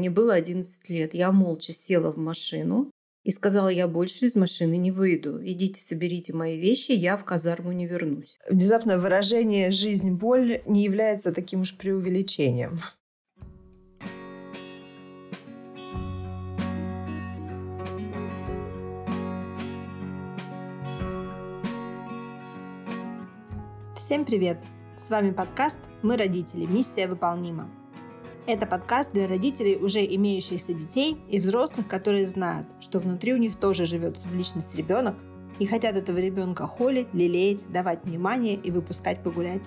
мне было 11 лет. Я молча села в машину и сказала, я больше из машины не выйду. Идите, соберите мои вещи, я в казарму не вернусь. Внезапно выражение «жизнь-боль» не является таким уж преувеличением. Всем привет! С вами подкаст «Мы родители. Миссия выполнима». Это подкаст для родителей, уже имеющихся детей и взрослых, которые знают, что внутри у них тоже живет субличность ребенок и хотят этого ребенка холить, лелеять, давать внимание и выпускать погулять.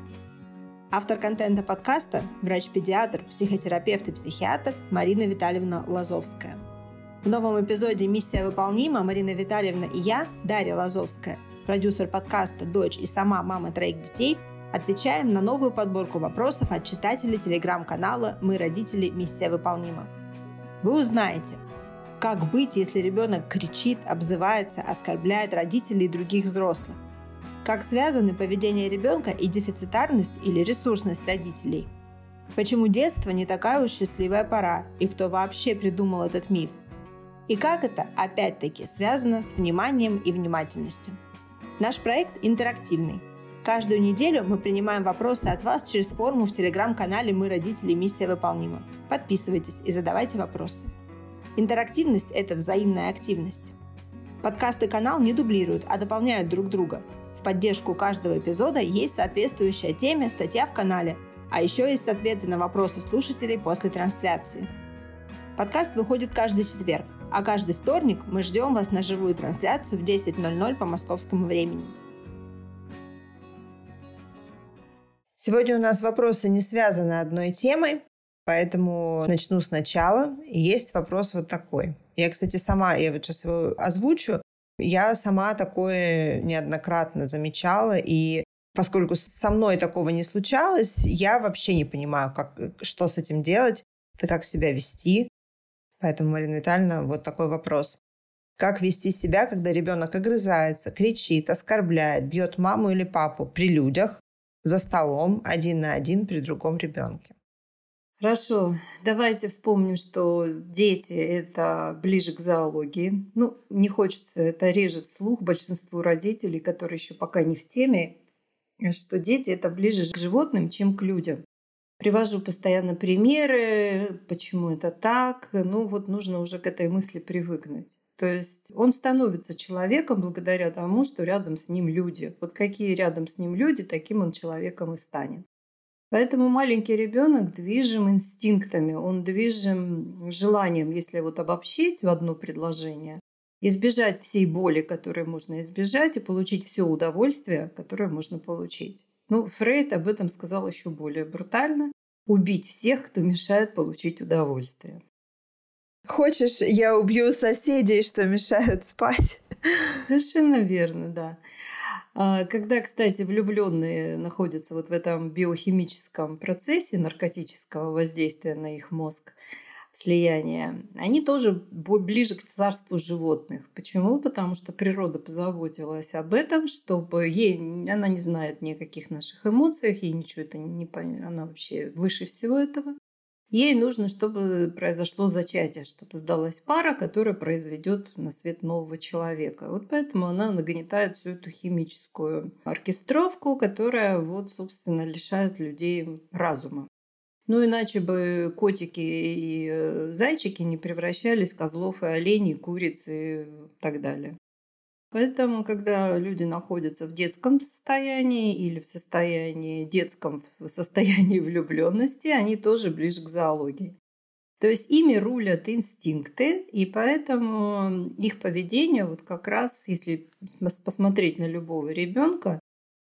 Автор контента подкаста – врач-педиатр, психотерапевт и психиатр Марина Витальевна Лазовская. В новом эпизоде «Миссия выполнима» Марина Витальевна и я, Дарья Лазовская, продюсер подкаста «Дочь» и сама мама троих детей, отвечаем на новую подборку вопросов от читателей телеграм-канала «Мы родители. Миссия выполнима». Вы узнаете, как быть, если ребенок кричит, обзывается, оскорбляет родителей и других взрослых? Как связаны поведение ребенка и дефицитарность или ресурсность родителей? Почему детство не такая уж счастливая пора и кто вообще придумал этот миф? И как это, опять-таки, связано с вниманием и внимательностью? Наш проект интерактивный. Каждую неделю мы принимаем вопросы от вас через форму в телеграм-канале «Мы родители. Миссия выполнима». Подписывайтесь и задавайте вопросы. Интерактивность – это взаимная активность. Подкасты канал не дублируют, а дополняют друг друга. В поддержку каждого эпизода есть соответствующая теме статья в канале, а еще есть ответы на вопросы слушателей после трансляции. Подкаст выходит каждый четверг – а каждый вторник мы ждем вас на живую трансляцию в 10.00 по московскому времени. Сегодня у нас вопросы не связаны одной темой, поэтому начну сначала. Есть вопрос вот такой. Я, кстати, сама, я вот сейчас его озвучу, я сама такое неоднократно замечала, и поскольку со мной такого не случалось, я вообще не понимаю, как, что с этим делать, как себя вести. Поэтому, Марина Витальевна, вот такой вопрос. Как вести себя, когда ребенок огрызается, кричит, оскорбляет, бьет маму или папу при людях, за столом, один на один при другом ребенке? Хорошо, давайте вспомним, что дети – это ближе к зоологии. Ну, не хочется, это режет слух большинству родителей, которые еще пока не в теме, что дети – это ближе к животным, чем к людям. Привожу постоянно примеры, почему это так. Ну вот нужно уже к этой мысли привыкнуть. То есть он становится человеком благодаря тому, что рядом с ним люди. Вот какие рядом с ним люди, таким он человеком и станет. Поэтому маленький ребенок движим инстинктами, он движим желанием, если вот обобщить в одно предложение, избежать всей боли, которую можно избежать, и получить все удовольствие, которое можно получить. Ну, Фрейд об этом сказал еще более брутально. Убить всех, кто мешает получить удовольствие. Хочешь, я убью соседей, что мешают спать? Совершенно верно, да. А, когда, кстати, влюбленные находятся вот в этом биохимическом процессе наркотического воздействия на их мозг, слияния, они тоже ближе к царству животных. Почему? Потому что природа позаботилась об этом, чтобы ей, она не знает никаких наших эмоциях, ей ничего это не понятно, она вообще выше всего этого. Ей нужно, чтобы произошло зачатие, чтобы сдалась пара, которая произведет на свет нового человека. Вот поэтому она нагнетает всю эту химическую оркестровку, которая вот, собственно, лишает людей разума. Ну, иначе бы котики и э, зайчики не превращались в козлов и оленей, куриц и так далее. Поэтому, когда люди находятся в детском состоянии или в состоянии детском в состоянии влюбленности, они тоже ближе к зоологии. То есть ими рулят инстинкты, и поэтому их поведение, вот как раз, если посмотреть на любого ребенка,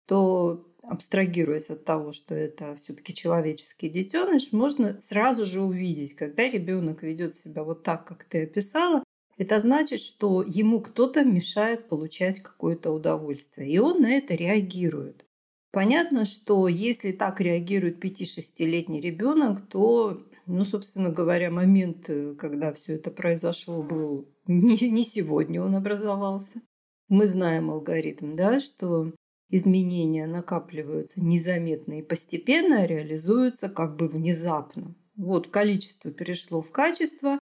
то абстрагируясь от того, что это все-таки человеческий детеныш, можно сразу же увидеть, когда ребенок ведет себя вот так, как ты описала, это значит, что ему кто-то мешает получать какое-то удовольствие, и он на это реагирует. Понятно, что если так реагирует 5-6-летний ребенок, то, ну, собственно говоря, момент, когда все это произошло, был не, не сегодня он образовался. Мы знаем алгоритм, да, что изменения накапливаются незаметно и постепенно реализуются как бы внезапно. Вот количество перешло в качество,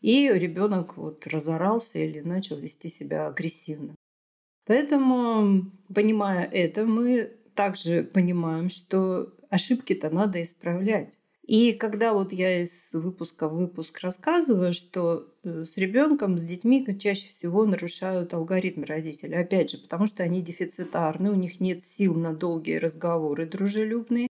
и ребенок вот разорался или начал вести себя агрессивно. Поэтому, понимая это, мы также понимаем, что ошибки-то надо исправлять. И когда вот я из выпуска в выпуск рассказываю, что э, с ребенком, с детьми чаще всего нарушают алгоритмы родителей. Опять же, потому что они дефицитарны, у них нет сил на долгие разговоры дружелюбные.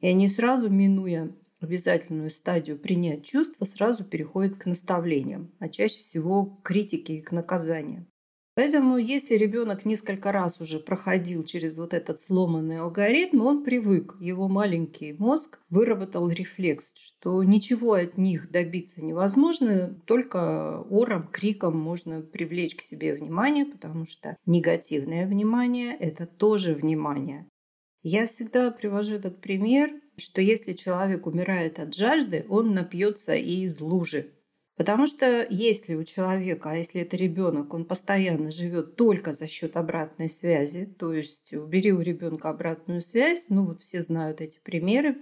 И они сразу, минуя обязательную стадию принять чувства, сразу переходят к наставлениям, а чаще всего к критике и к наказаниям. Поэтому, если ребенок несколько раз уже проходил через вот этот сломанный алгоритм, он привык, его маленький мозг выработал рефлекс, что ничего от них добиться невозможно, только ором, криком можно привлечь к себе внимание, потому что негативное внимание – это тоже внимание. Я всегда привожу этот пример, что если человек умирает от жажды, он напьется и из лужи. Потому что если у человека, а если это ребенок, он постоянно живет только за счет обратной связи, то есть убери у ребенка обратную связь, ну вот все знают эти примеры,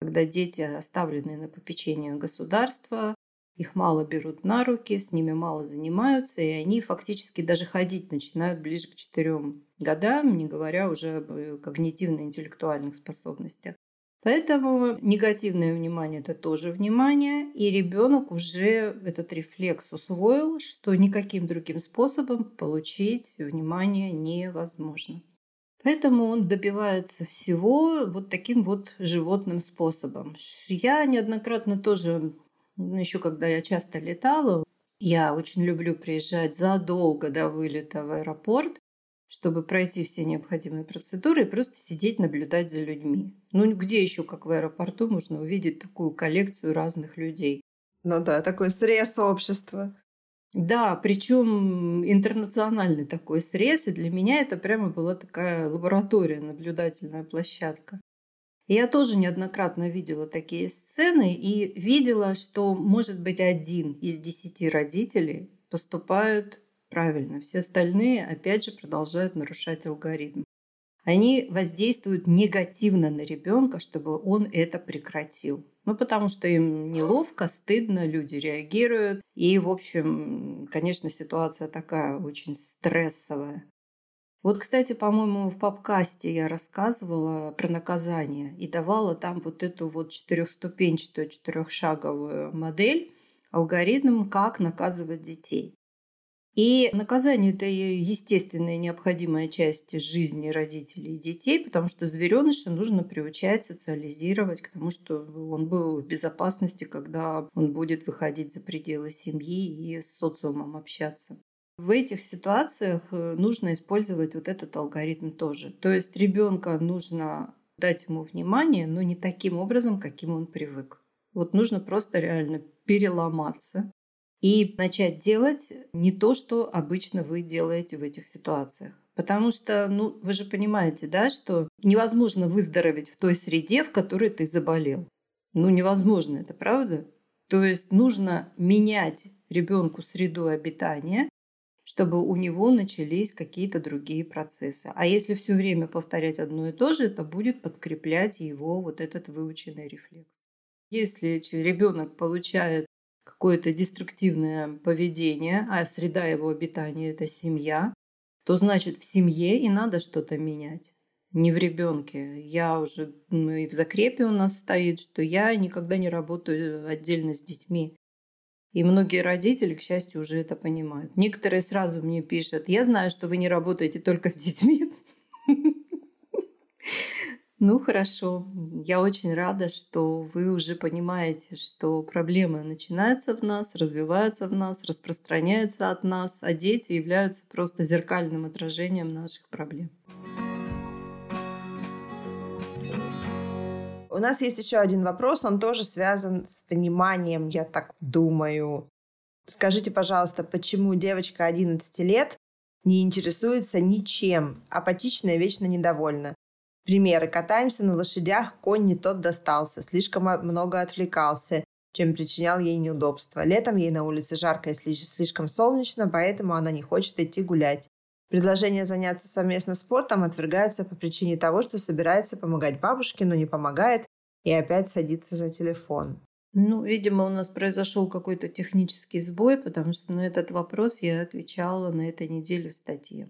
когда дети оставлены на попечение государства, их мало берут на руки, с ними мало занимаются, и они фактически даже ходить начинают ближе к четырем годам, не говоря уже об э, когнитивно-интеллектуальных способностях. Поэтому негативное внимание – это тоже внимание, и ребенок уже этот рефлекс усвоил, что никаким другим способом получить внимание невозможно. Поэтому он добивается всего вот таким вот животным способом. Я неоднократно тоже, ну, еще когда я часто летала, я очень люблю приезжать задолго до вылета в аэропорт, чтобы пройти все необходимые процедуры и просто сидеть, наблюдать за людьми. Ну, где еще, как в аэропорту, можно увидеть такую коллекцию разных людей? Ну да, такой срез общества. Да, причем интернациональный такой срез, и для меня это прямо была такая лаборатория, наблюдательная площадка. Я тоже неоднократно видела такие сцены и видела, что, может быть, один из десяти родителей поступают правильно. Все остальные, опять же, продолжают нарушать алгоритм. Они воздействуют негативно на ребенка, чтобы он это прекратил. Ну, потому что им неловко, стыдно, люди реагируют. И, в общем, конечно, ситуация такая очень стрессовая. Вот, кстати, по-моему, в попкасте я рассказывала про наказание и давала там вот эту вот четырехступенчатую, четырехшаговую модель, алгоритм, как наказывать детей. И наказание – это естественная необходимая часть жизни родителей и детей, потому что звереныша нужно приучать, социализировать к тому, что он был в безопасности, когда он будет выходить за пределы семьи и с социумом общаться. В этих ситуациях э, нужно использовать вот этот алгоритм тоже. То есть ребенка нужно дать ему внимание, но не таким образом, каким он привык. Вот нужно просто реально переломаться и начать делать не то, что обычно вы делаете в этих ситуациях. Потому что, ну, вы же понимаете, да, что невозможно выздороветь в той среде, в которой ты заболел. Ну, невозможно, это правда? То есть нужно менять ребенку среду обитания, чтобы у него начались какие-то другие процессы. А если все время повторять одно и то же, это будет подкреплять его вот этот выученный рефлекс. Если ребенок получает какое-то деструктивное поведение, а среда его обитания – это семья, то значит в семье и надо что-то менять. Не в ребенке. Я уже ну, и в закрепе у нас стоит, что я никогда не работаю отдельно с детьми. И многие родители, к счастью, уже это понимают. Некоторые сразу мне пишут, я знаю, что вы не работаете только с детьми. Ну хорошо, я очень рада, что вы уже понимаете, что проблемы начинаются в нас, развиваются в нас, распространяются от нас, а дети являются просто зеркальным отражением наших проблем. У нас есть еще один вопрос, он тоже связан с пониманием, я так думаю. Скажите, пожалуйста, почему девочка 11 лет не интересуется ничем, апатична и вечно недовольна? Примеры. Катаемся на лошадях, конь не тот достался, слишком много отвлекался, чем причинял ей неудобства. Летом ей на улице жарко и слишком солнечно, поэтому она не хочет идти гулять. Предложение заняться совместно спортом отвергаются по причине того, что собирается помогать бабушке, но не помогает и опять садится за телефон. Ну, видимо, у нас произошел какой-то технический сбой, потому что на этот вопрос я отвечала на этой неделе в статье.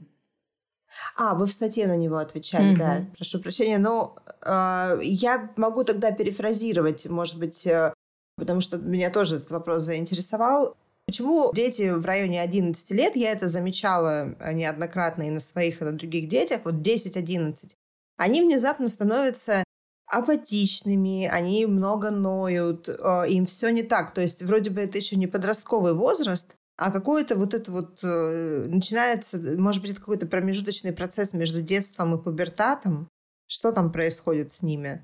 А, вы в статье на него отвечали, угу. да. Прошу прощения. Но э, я могу тогда перефразировать, может быть, э, потому что меня тоже этот вопрос заинтересовал. Почему дети в районе 11 лет, я это замечала э, неоднократно и на своих, и на других детях, вот 10-11, они внезапно становятся апатичными, они много ноют, э, им все не так. То есть вроде бы это еще не подростковый возраст, а какой-то вот это вот э, начинается, может быть, это какой-то промежуточный процесс между детством и пубертатом. Что там происходит с ними?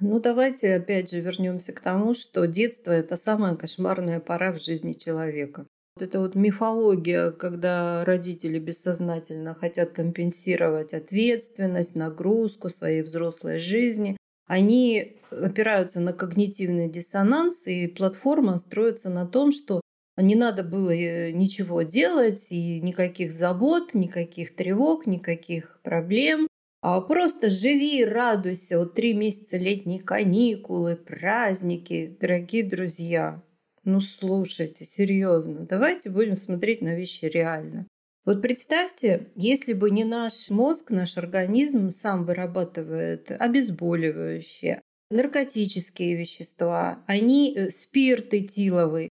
Ну, давайте опять же вернемся к тому, что детство – это самая кошмарная пора в жизни человека. Вот это вот мифология, когда родители бессознательно хотят компенсировать ответственность, нагрузку своей взрослой жизни, они опираются на когнитивный диссонанс, и платформа строится на том, что не надо было э, ничего делать, и никаких забот, никаких тревог, никаких проблем. А просто живи, радуйся. Вот три месяца летние каникулы, праздники, дорогие друзья. Ну слушайте, серьезно, давайте будем смотреть на вещи реально. Вот представьте, если бы не наш мозг, наш организм сам вырабатывает обезболивающие, наркотические вещества, они э, спирт этиловый,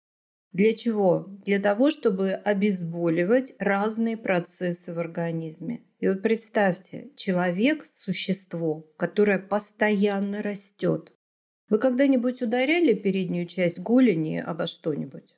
для чего? Для того, чтобы обезболивать разные процессы в организме. И вот представьте, человек – существо, которое постоянно растет. Вы когда-нибудь ударяли переднюю часть голени обо что-нибудь?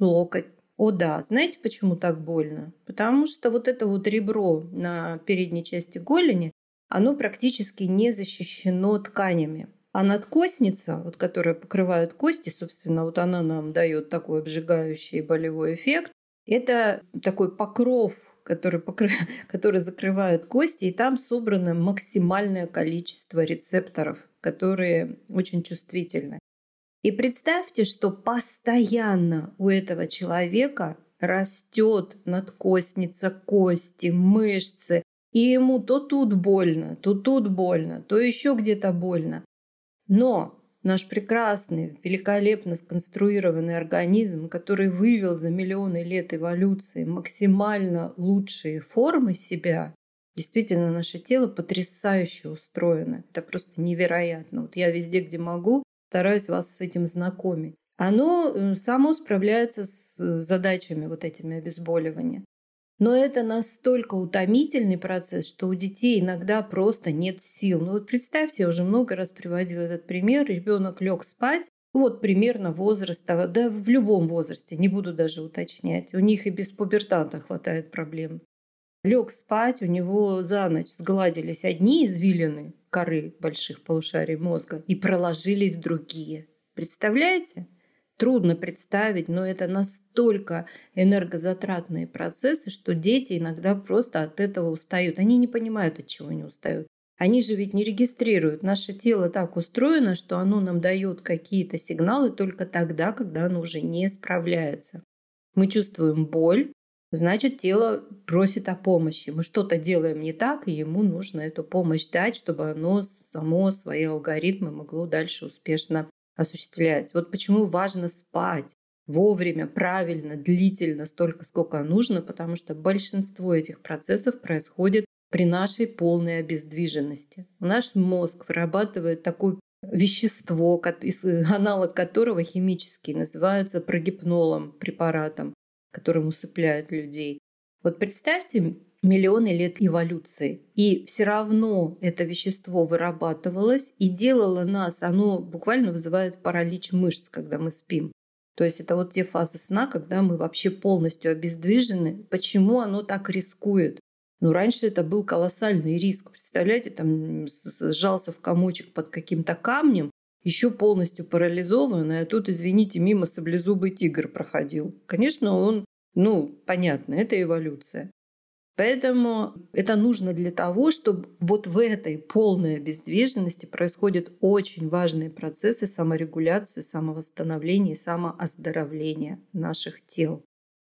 Локоть. О да, знаете, почему так больно? Потому что вот это вот ребро на передней части голени, оно практически не защищено тканями. А надкостница, вот, которая покрывает кости, собственно, вот она нам дает такой обжигающий болевой эффект. Это такой покров, который, покры... который закрывает кости, и там собрано максимальное количество рецепторов, которые очень чувствительны. И представьте, что постоянно у этого человека растет надкостница, кости, мышцы, и ему то тут больно, то тут больно, то еще где-то больно. Но наш прекрасный, великолепно сконструированный организм, который вывел за миллионы лет эволюции максимально лучшие формы себя, действительно наше тело потрясающе устроено. Это просто невероятно. Вот я везде, где могу, стараюсь вас с этим знакомить. Оно э, само справляется с э, задачами вот этими обезболивания. Но это настолько утомительный процесс, что у детей иногда просто нет сил. Ну вот представьте, я уже много раз приводила этот пример. Ребенок лег спать, вот примерно возраста, да в любом возрасте, не буду даже уточнять. У них и без пубертата хватает проблем. Лег спать, у него за ночь сгладились одни извилины коры больших полушарий мозга и проложились другие. Представляете? Трудно представить, но это настолько энергозатратные процессы, что дети иногда просто от этого устают. Они не понимают, от чего они устают. Они же ведь не регистрируют. Наше тело так устроено, что оно нам дает какие-то сигналы только тогда, когда оно уже не справляется. Мы чувствуем боль, значит, тело просит о помощи. Мы что-то делаем не так, и ему нужно эту помощь дать, чтобы оно само свои алгоритмы могло дальше успешно осуществлять. Вот почему важно спать вовремя, правильно, длительно, столько, сколько нужно, потому что большинство этих процессов происходит при нашей полной обездвиженности. Наш мозг вырабатывает такое вещество, аналог которого химический называется прогипнолом, препаратом, которым усыпляют людей. Вот представьте миллионы лет эволюции. И все равно это вещество вырабатывалось и делало нас, оно буквально вызывает паралич мышц, когда мы спим. То есть это вот те фазы сна, когда мы вообще полностью обездвижены. Почему оно так рискует? Ну, раньше это был колоссальный риск. Представляете, там сжался в комочек под каким-то камнем, еще полностью парализованный, а тут, извините, мимо саблезубый тигр проходил. Конечно, он, ну, понятно, это эволюция. Поэтому это нужно для того, чтобы вот в этой полной обездвиженности происходят очень важные процессы саморегуляции, самовосстановления и самооздоровления наших тел.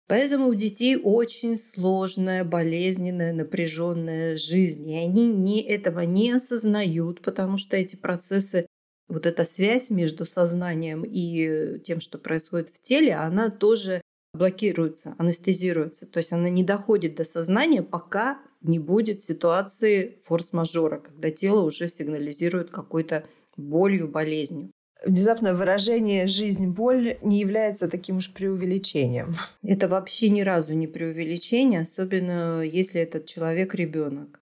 Поэтому у детей очень сложная, болезненная, напряженная жизнь. И они не, этого не осознают, потому что эти процессы вот эта связь между сознанием и тем, что происходит в теле, она тоже блокируется, анестезируется. То есть она не доходит до сознания, пока не будет ситуации форс-мажора, когда тело уже сигнализирует какой-то болью, болезнью. Внезапно выражение «жизнь-боль» не является таким уж преувеличением. Это вообще ни разу не преувеличение, особенно если этот человек ребенок.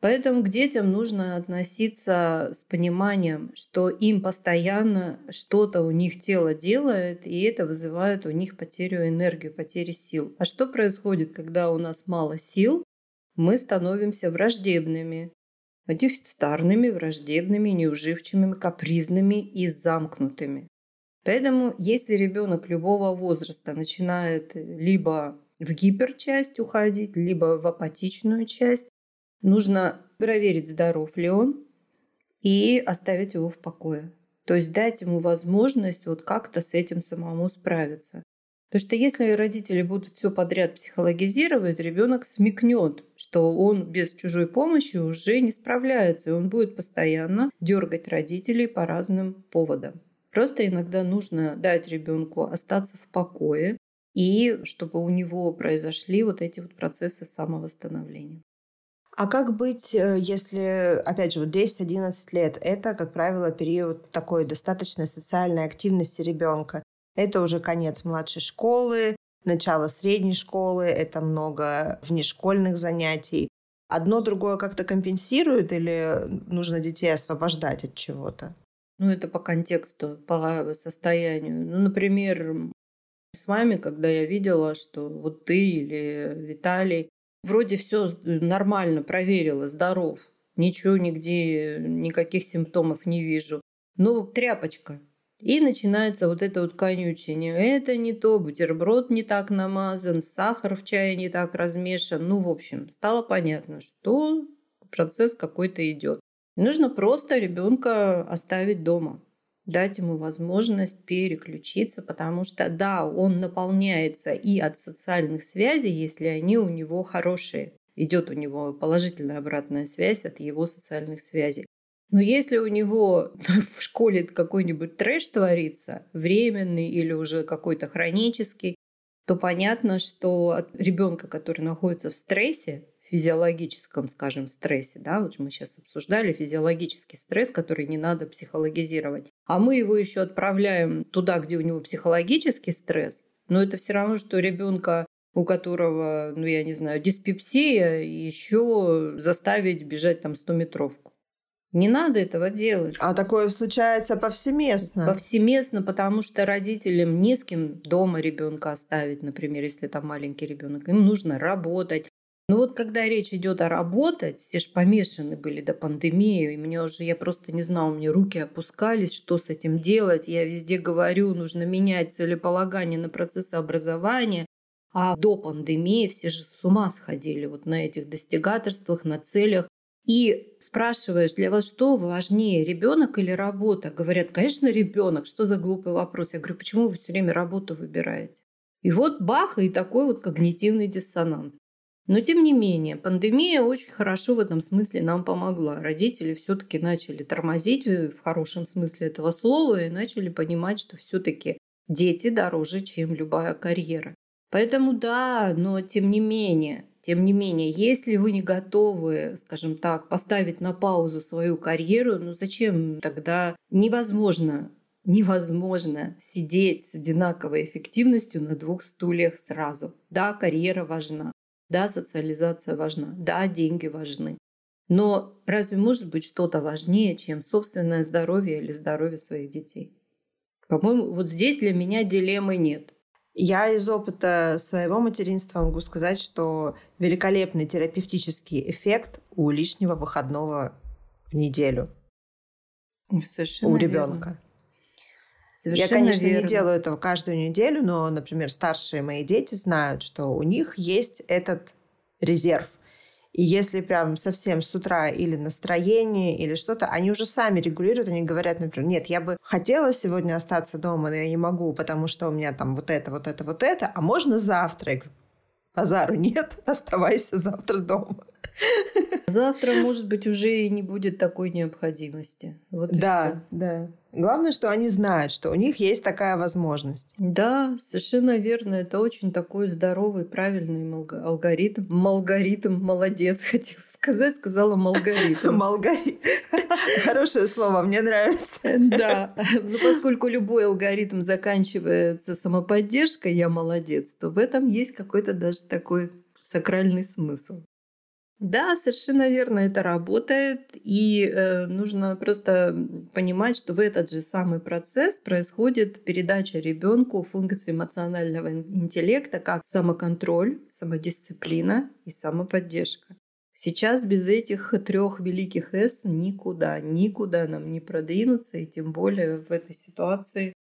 Поэтому к детям нужно относиться с пониманием, что им постоянно что-то у них тело делает, и это вызывает у них потерю энергии, потерю сил. А что происходит, когда у нас мало сил? Мы становимся враждебными, дефицитарными, враждебными, неуживчивыми, капризными и замкнутыми. Поэтому, если ребенок любого возраста начинает либо в гиперчасть уходить, либо в апатичную часть, Нужно проверить, здоров ли он, и оставить его в покое. То есть дать ему возможность вот как-то с этим самому справиться. Потому что если родители будут все подряд психологизировать, ребенок смекнет, что он без чужой помощи уже не справляется, и он будет постоянно дергать родителей по разным поводам. Просто иногда нужно дать ребенку остаться в покое и чтобы у него произошли вот эти вот процессы самовосстановления. А как быть, э, если, опять же, вот 10-11 лет, это, как правило, период такой достаточной социальной активности ребенка. Это уже конец младшей школы, начало средней школы, это много внешкольных занятий. Одно другое как-то компенсирует или нужно детей освобождать от чего-то? Ну, это по контексту, по состоянию. Ну, например, с вами, когда я видела, что вот ты или Виталий вроде все нормально, проверила, здоров, ничего нигде, никаких симптомов не вижу. Ну, тряпочка. И начинается вот это вот конючение. Это не то, бутерброд не так намазан, сахар в чае не так размешан. Ну, в общем, стало понятно, что процесс какой-то идет. Нужно просто ребенка оставить дома дать ему возможность переключиться, потому что да, он наполняется и от социальных связей, если они у него хорошие. Идет у него положительная обратная связь от его социальных связей. Но если у него в школе какой-нибудь трэш творится, временный или уже какой-то хронический, то понятно, что от ребенка, который находится в стрессе, физиологическом, скажем, стрессе, да, вот мы сейчас обсуждали физиологический стресс, который не надо психологизировать, а мы его еще отправляем туда, где у него психологический стресс, но это все равно, что ребенка у которого, ну, я не знаю, диспепсия, еще заставить бежать там 100-метровку. Не надо этого делать. А такое случается повсеместно. Повсеместно, потому что родителям не с кем дома ребенка оставить, например, если там маленький ребенок. Им нужно работать, ну вот когда речь идет о работать, все же помешаны были до пандемии, и мне уже, я просто не знала, у меня руки опускались, что с этим делать. Я везде говорю, нужно менять целеполагание на процессы образования. А до пандемии все же с ума сходили вот на этих достигаторствах, на целях. И спрашиваешь, для вас что важнее, ребенок или работа? Говорят, конечно, ребенок. Что за глупый вопрос? Я говорю, почему вы все время работу выбираете? И вот бах, и такой вот когнитивный диссонанс. Но тем не менее, пандемия очень хорошо в этом смысле нам помогла. Родители все-таки начали тормозить в хорошем смысле этого слова и начали понимать, что все-таки дети дороже, чем любая карьера. Поэтому да, но тем не менее, тем не менее, если вы не готовы, скажем так, поставить на паузу свою карьеру, ну зачем тогда невозможно невозможно сидеть с одинаковой эффективностью на двух стульях сразу. Да, карьера важна, да, социализация важна. Да, деньги важны. Но разве может быть что-то важнее, чем собственное здоровье или здоровье своих детей? По-моему, вот здесь для меня дилеммы нет. Я из опыта своего материнства могу сказать, что великолепный терапевтический эффект у лишнего выходного в неделю Совершенно у ребенка. Совершенно Я, конечно, верно. не делаю этого каждую неделю, но, например, старшие мои дети знают, что у них есть этот резерв. И если прям совсем с утра или настроение, или что-то, они уже сами регулируют, они говорят, например, нет, я бы хотела сегодня остаться дома, но я не могу, потому что у меня там вот это, вот это, вот это, а можно завтра? Я говорю, базару нет, оставайся завтра дома. Завтра, может быть, уже и не будет такой необходимости. Вот да, да. Главное, что они знают, что у них есть такая возможность. Да, совершенно верно. Это очень такой здоровый, правильный алгоритм. Малгоритм, молодец, хотела сказать, сказала малгоритм. Малгоритм. Хорошее слово, мне нравится. Да. Ну, поскольку любой алгоритм заканчивается самоподдержкой, я молодец, то в этом есть какой-то даже такой сакральный смысл. Да, совершенно верно, это работает, и э, нужно просто понимать, что в этот же самый процесс происходит передача ребенку функций эмоционального интеллекта, как самоконтроль, самодисциплина и самоподдержка. Сейчас без этих трех великих «С» никуда, никуда нам не продвинуться, и тем более в этой ситуации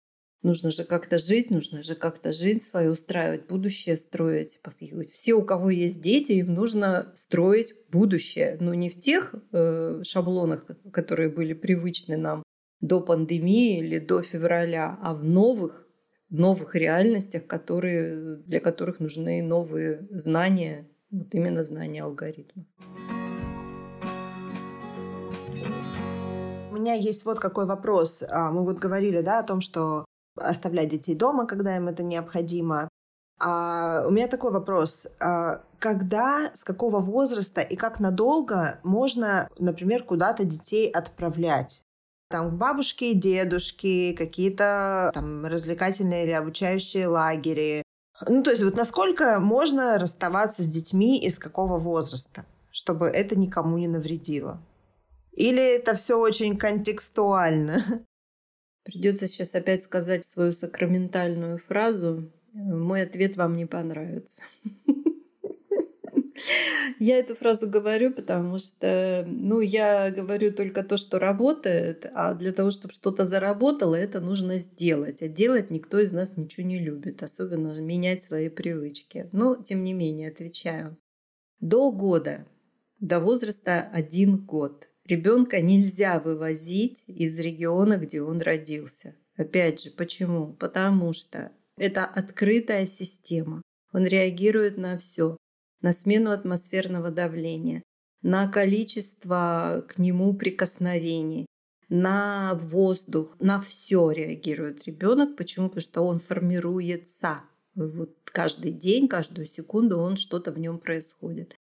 Нужно же как-то жить, нужно же как-то жизнь свою устраивать, будущее строить. Все, у кого есть дети, им нужно строить будущее. Но не в тех э, шаблонах, которые были привычны нам до пандемии или до февраля, а в новых, новых реальностях, которые, для которых нужны новые знания, вот именно знания алгоритма. У меня есть вот какой вопрос. А, мы вот говорили да, о том, что оставлять детей дома, когда им это необходимо. А у меня такой вопрос. А когда, с какого возраста и как надолго можно, например, куда-то детей отправлять? Там к бабушке и дедушке, какие-то там развлекательные или обучающие лагеря. Ну, то есть вот насколько можно расставаться с детьми и с какого возраста, чтобы это никому не навредило? Или это все очень контекстуально? Придется сейчас опять сказать свою сакраментальную фразу. Мой ответ вам не понравится. Я эту фразу говорю, потому что, ну, я говорю только то, что работает, а для того, чтобы что-то заработало, это нужно сделать. А делать никто из нас ничего не любит, особенно менять свои привычки. Но, тем не менее, отвечаю. До года, до возраста один год – Ребенка нельзя вывозить из региона, где он родился. Опять же, почему? Потому что это открытая система. Он реагирует на все, на смену атмосферного давления, на количество к нему прикосновений, на воздух, на все реагирует ребенок. Почему? Потому что он формируется. Вот каждый день, каждую секунду он что-то в нем происходит.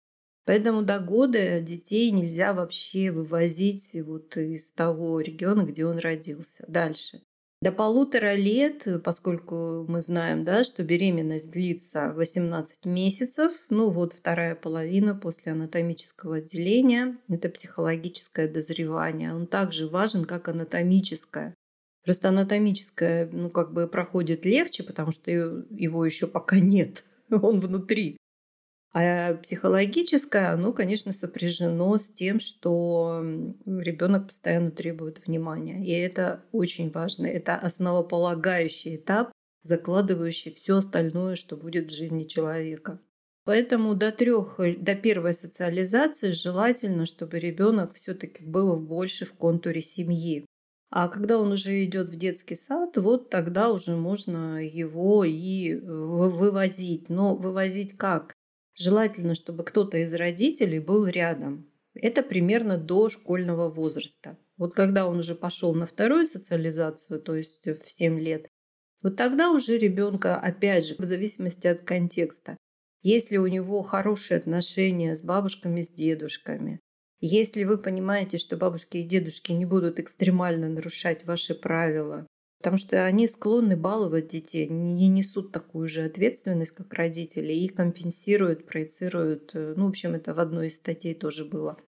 Поэтому до года детей нельзя вообще вывозить вот из того региона, где он родился. Дальше. До полутора лет, поскольку мы знаем, да, что беременность длится 18 месяцев, ну вот вторая половина после анатомического отделения, это психологическое дозревание. Он также важен, как анатомическое. Просто анатомическое, ну, как бы проходит легче, потому что его еще пока нет, он внутри. А психологическое, оно, конечно, сопряжено с тем, что ребенок постоянно требует внимания. И это очень важно. Это основополагающий этап, закладывающий все остальное, что будет в жизни человека. Поэтому до трех, до первой социализации желательно, чтобы ребенок все-таки был больше в контуре семьи. А когда он уже идет в детский сад, вот тогда уже можно его и вывозить. Но вывозить как? Желательно, чтобы кто-то из родителей был рядом. Это примерно до школьного возраста. Вот когда он уже пошел на вторую социализацию, то есть в 7 лет, вот тогда уже ребенка, опять же, в зависимости от контекста, если у него хорошие отношения с бабушками, с дедушками, если вы понимаете, что бабушки и дедушки не будут экстремально нарушать ваши правила, Потому что они склонны баловать детей, не несут такую же ответственность, как родители, и компенсируют, проецируют. Э, ну, в общем, это в одной из статей тоже было.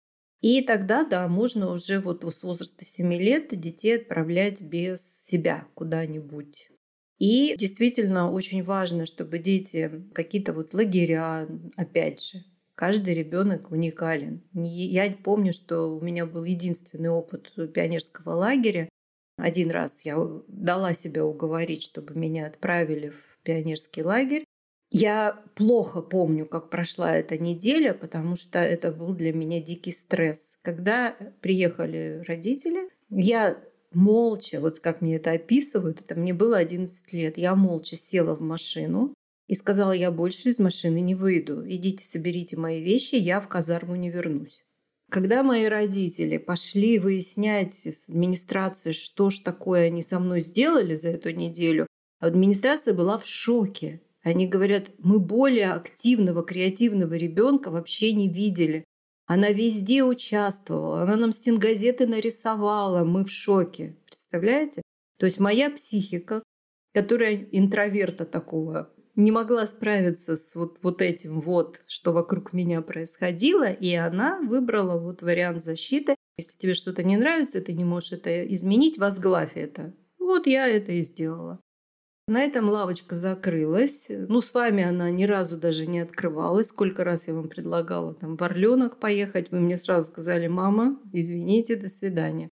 И тогда, да, можно уже вот с возраста 7 лет детей отправлять без себя куда-нибудь. И действительно очень важно, чтобы дети какие-то вот лагеря, опять же, каждый ребенок уникален. Я помню, что у меня был единственный опыт пионерского лагеря, один раз я дала себя уговорить, чтобы меня отправили в пионерский лагерь. Я плохо помню, как прошла эта неделя, потому что это был для меня дикий стресс. Когда приехали родители, я молча, вот как мне это описывают, это мне было 11 лет, я молча села в машину, и сказала, я больше из машины не выйду. Идите, соберите мои вещи, я в казарму не вернусь. Когда мои родители пошли выяснять с администрацией, что ж такое они со мной сделали за эту неделю, администрация была в шоке. Они говорят, мы более активного, креативного ребенка вообще не видели. Она везде участвовала, она нам стенгазеты нарисовала, мы в шоке. Представляете? То есть моя психика, которая интроверта такого не могла справиться с вот, вот этим вот, что вокруг меня происходило, и она выбрала вот вариант защиты. Если тебе что-то не нравится, ты не можешь это изменить, возглавь это. Вот я это и сделала. На этом лавочка закрылась. Ну, с вами она ни разу даже не открывалась. Сколько раз я вам предлагала там в Орленок поехать, вы мне сразу сказали, мама, извините, до свидания.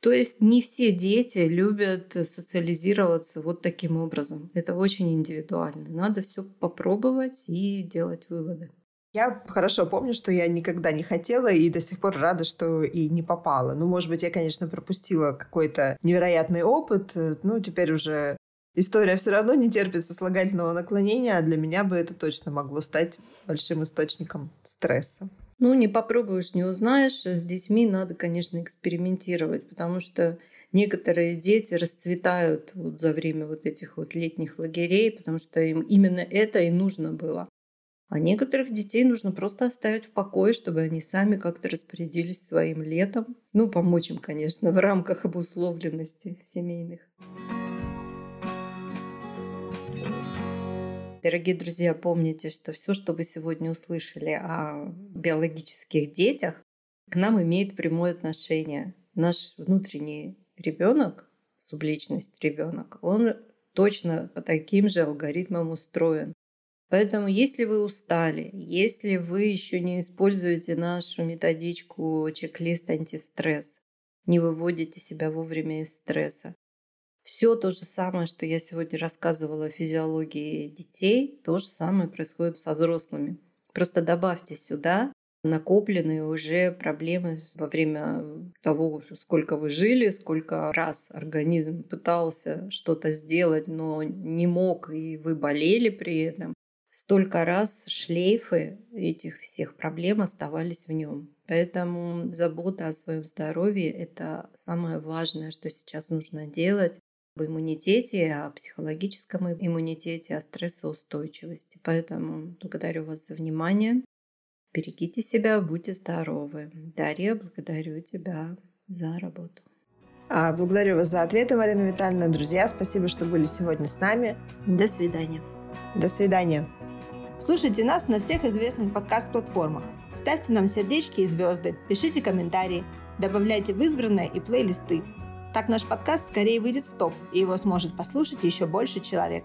То есть не все дети любят социализироваться вот таким образом. Это очень индивидуально. Надо все попробовать и делать выводы. Я хорошо помню, что я никогда не хотела и до сих пор рада, что и не попала. Ну, может быть, я, конечно, пропустила какой-то невероятный опыт. Ну, теперь уже история все равно не терпит сослагательного наклонения, а для меня бы это точно могло стать большим источником стресса. Ну, не попробуешь, не узнаешь. С детьми надо, конечно, экспериментировать, потому что некоторые дети расцветают вот за время вот этих вот летних лагерей, потому что им именно это и нужно было. А некоторых детей нужно просто оставить в покое, чтобы они сами как-то распорядились своим летом. Ну, помочь им, конечно, в рамках обусловленности семейных. Дорогие друзья, помните, что все, что вы сегодня услышали о биологических детях, к нам имеет прямое отношение. Наш внутренний ребенок, субличность ребенок, он точно по таким же алгоритмам устроен. Поэтому, если вы устали, если вы еще не используете нашу методичку чек-лист антистресс, не выводите себя вовремя из стресса, все то же самое, что я сегодня рассказывала о физиологии детей, то же самое происходит со взрослыми. Просто добавьте сюда накопленные уже проблемы во время того, сколько вы жили, сколько раз организм пытался что-то сделать, но не мог, и вы болели при этом. Столько раз шлейфы этих всех проблем оставались в нем. Поэтому забота о своем здоровье – это самое важное, что сейчас нужно делать об иммунитете, о психологическом иммунитете, о стрессоустойчивости. Поэтому благодарю вас за внимание. Берегите себя, будьте здоровы. Дарья, благодарю тебя за работу. А, благодарю вас за ответы, Марина Витальевна. Друзья, спасибо, что были сегодня с нами. До свидания. До свидания. Слушайте нас на всех известных подкаст-платформах. Ставьте нам сердечки и звезды, пишите комментарии, добавляйте в избранное и плейлисты. Так наш подкаст скорее выйдет в топ, и его сможет послушать еще больше человек.